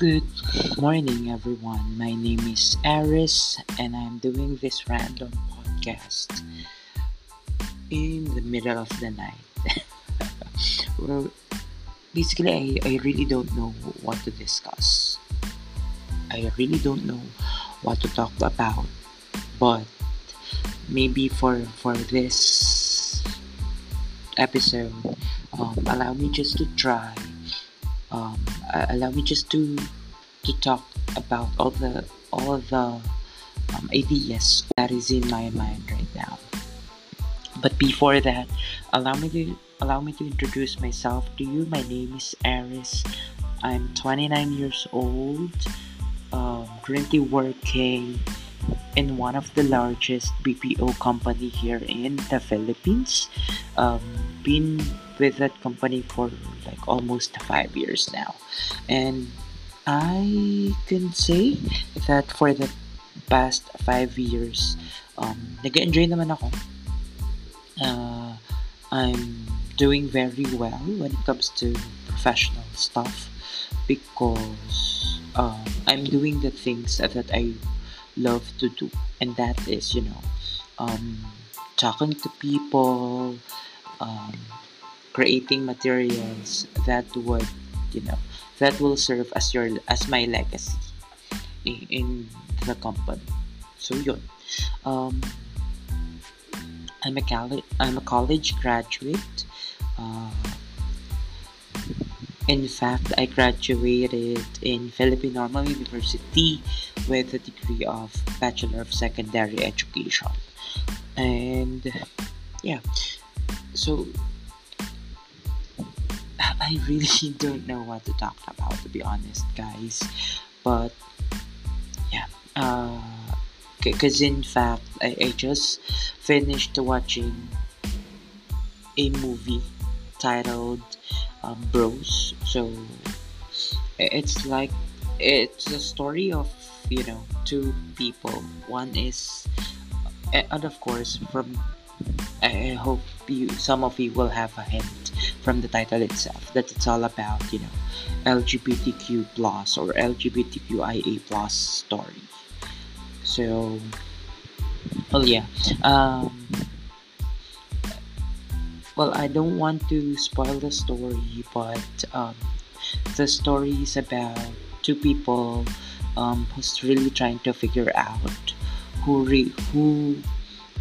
Good morning, everyone. My name is Aris, and I'm doing this random podcast in the middle of the night. well, basically, I, I really don't know what to discuss. I really don't know what to talk about, but maybe for for this episode, um, allow me just to try um, allow me just to to talk about all the all the um, ideas that is in my mind right now. But before that, allow me to allow me to introduce myself to you. My name is Aris. I'm 29 years old. Um, currently working in one of the largest BPO company here in the Philippines. Um, been with that company for like almost five years now, and I can say that for the past five years, um, nag-enjoy naman ako. Uh, I'm doing very well when it comes to professional stuff because um, I'm doing the things that I love to do, and that is, you know, um, talking to people, um, creating materials that would, you know, that will serve as your as my legacy in, in the company. So yun. Um, I'm a college I'm a college graduate. Uh, in fact, I graduated in Philippine Normal University with a degree of Bachelor of Secondary Education. And yeah, so I really don't know what to talk about to be honest, guys. But yeah, uh, because in fact, I, I just finished watching a movie titled um, Bros. So it's like it's a story of you know two people. One is, and of course, from I hope you some of you will have a hint from the title itself that it's all about you know LGBTQ plus or LGBTQIA plus story. So, well, yeah. Um, well, I don't want to spoil the story, but um, the story is about two people um, who's really trying to figure out who re- who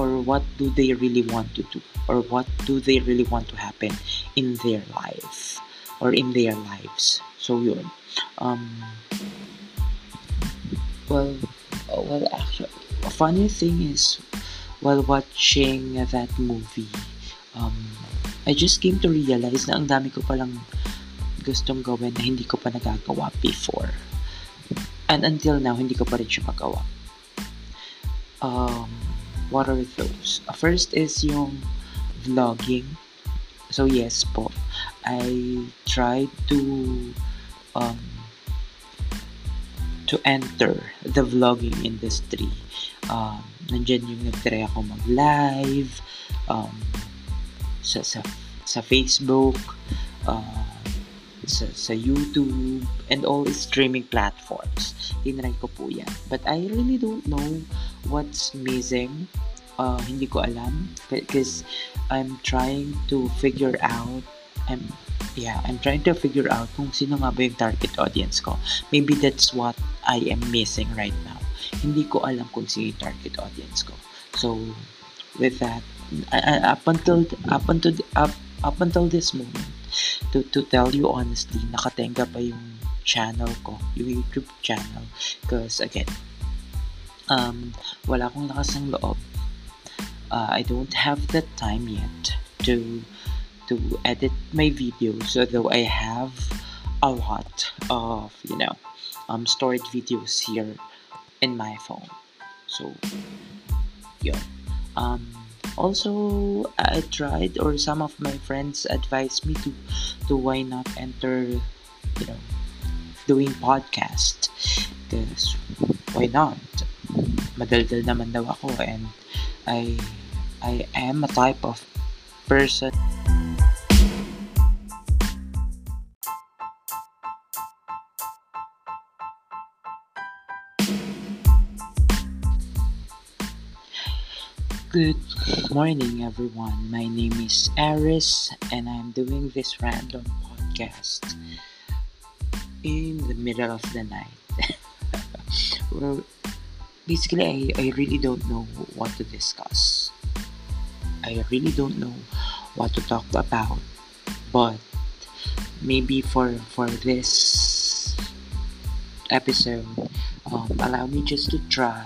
or what do they really want to do or what do they really want to happen in their life or in their lives. So yun. Um well well actually a funny thing is while watching that movie um I just came to realize na ang dami ko palang gustong gawin na hindi ko pa nagagawa before. And until now hindi ko pa rin siya magawa. Um what are those? First is yung vlogging. So yes po, I tried to um, to enter the vlogging industry. Um, nandyan yung nag-try ako mag-live um, sa, sa, sa Facebook, uh, sa, sa YouTube, and all streaming platforms. Tinry ko po yan. But I really don't know what's missing. Uh, hindi ko alam because I'm trying to figure out I'm yeah, I'm trying to figure out kung sino nga ba yung target audience ko. Maybe that's what I am missing right now. Hindi ko alam kung sino yung target audience ko. So, with that, up until up until up, up until this moment, to to tell you honestly, nakatenga pa yung channel ko, yung YouTube channel. Because again, um, wala akong lakas ng loob. Uh, I don't have the time yet to to edit my videos, although I have a lot of you know um stored videos here in my phone. So yeah. Um also i tried or some of my friends advised me to to why not enter you know doing podcast. Because why not? Madaldal naman daw ako and i i am a type of person. Good morning, everyone. My name is Aris, and I'm doing this random podcast in the middle of the night. well, basically, I, I really don't know what to discuss. I really don't know what to talk about, but maybe for for this episode, um, allow me just to try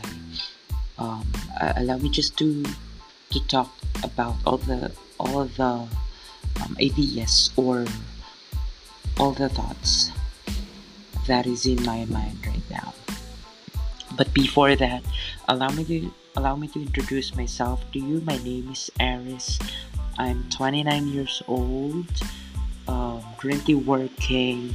um, allow me just to to talk about all the all the um, ideas or all the thoughts that is in my mind right now. But before that, allow me to allow me to introduce myself to you. My name is Aris. I'm 29 years old. Um, currently working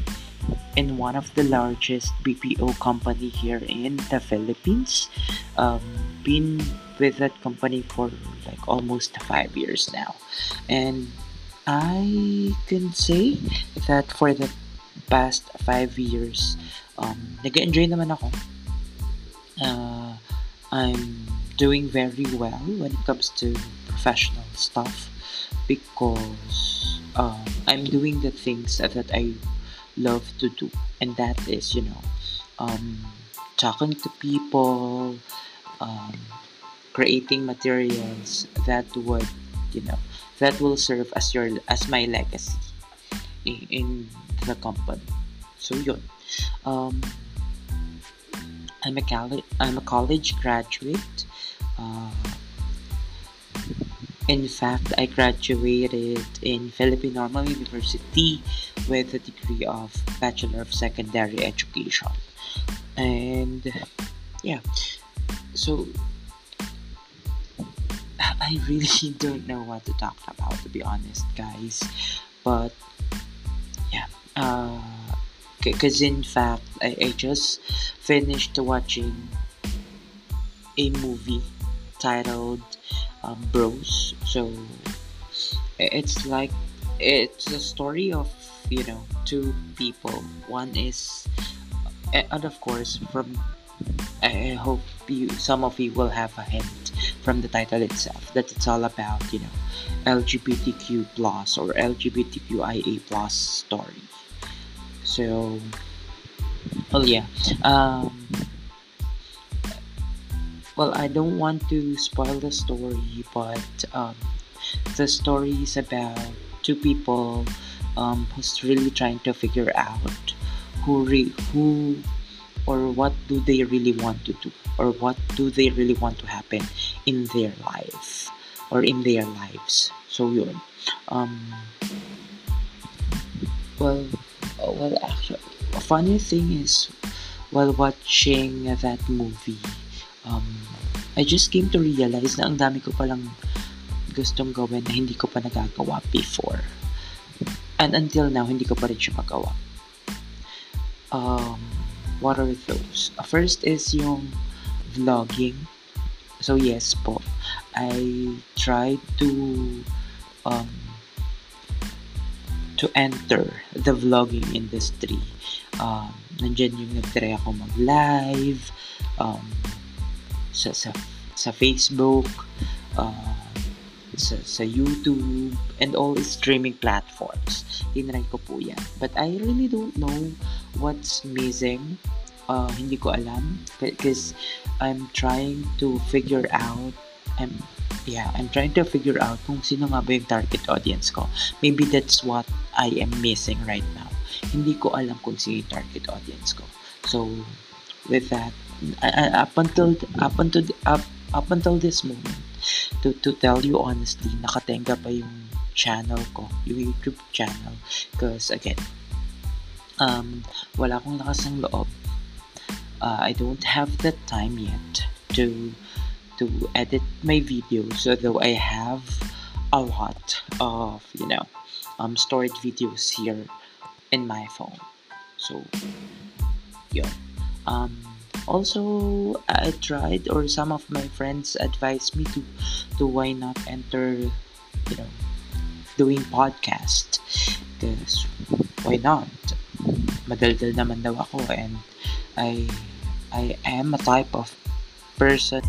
in one of the largest BPO company here in the Philippines. Um, been with that company for like almost five years now. And I can say that for the past five years, um, nag-enjoy naman ako. Uh, I'm doing very well when it comes to professional stuff because um, I'm doing the things that I love to do, and that is, you know, um, talking to people, um, creating materials that would you know that will serve as your as my legacy in, in the company. So yun. Um, I'm a college I'm a college graduate. Uh, in fact I graduated in Philippine Normal University with a degree of Bachelor of Secondary Education. And yeah. So I really don't know what to talk about to be honest guys. But yeah uh because in fact I, I just finished watching a movie titled um, bros. So it's like it's a story of you know two people. One is and of course from I hope you some of you will have a hint from the title itself that it's all about you know LGBTQ plus or LGBTQIA plus story. So, well, yeah. Um, well, I don't want to spoil the story, but um, the story is about two people um, who's really trying to figure out who re- who or what do they really want to do or what do they really want to happen in their life or in their lives. So yun. Um well well actually a funny thing is while watching that movie um I just came to realize na ang dami ko palang gustong gawin na hindi ko pa nagagawa before. And until now hindi ko pa rin siya magawa. Um what are those? First is yung vlogging. So yes po, I tried to um, to enter the vlogging industry. Um, nandyan yung nag-try ako mag-live um, sa, sa, sa Facebook, uh, sa, sa YouTube, and all streaming platforms. Tinry ko po yan. But I really don't know what's missing. Uh, hindi ko alam. Because I'm trying to figure out I'm yeah, I'm trying to figure out kung sino nga ba yung target audience ko. Maybe that's what I am missing right now. Hindi ko alam kung sino yung target audience ko. So, with that, up until up until up, up until this moment, to, to tell you honestly, nakatenga pa yung channel ko, yung YouTube channel. Because again, um, wala akong lakas ng loob. Uh, I don't have the time yet to to edit my videos, although I have a lot of you know um stored videos here in my phone. So, yeah. Um, also i tried or some of my friends advised me to to why not enter you know doing podcast. Because why not? Madaldal naman daw ako and i i am a type of person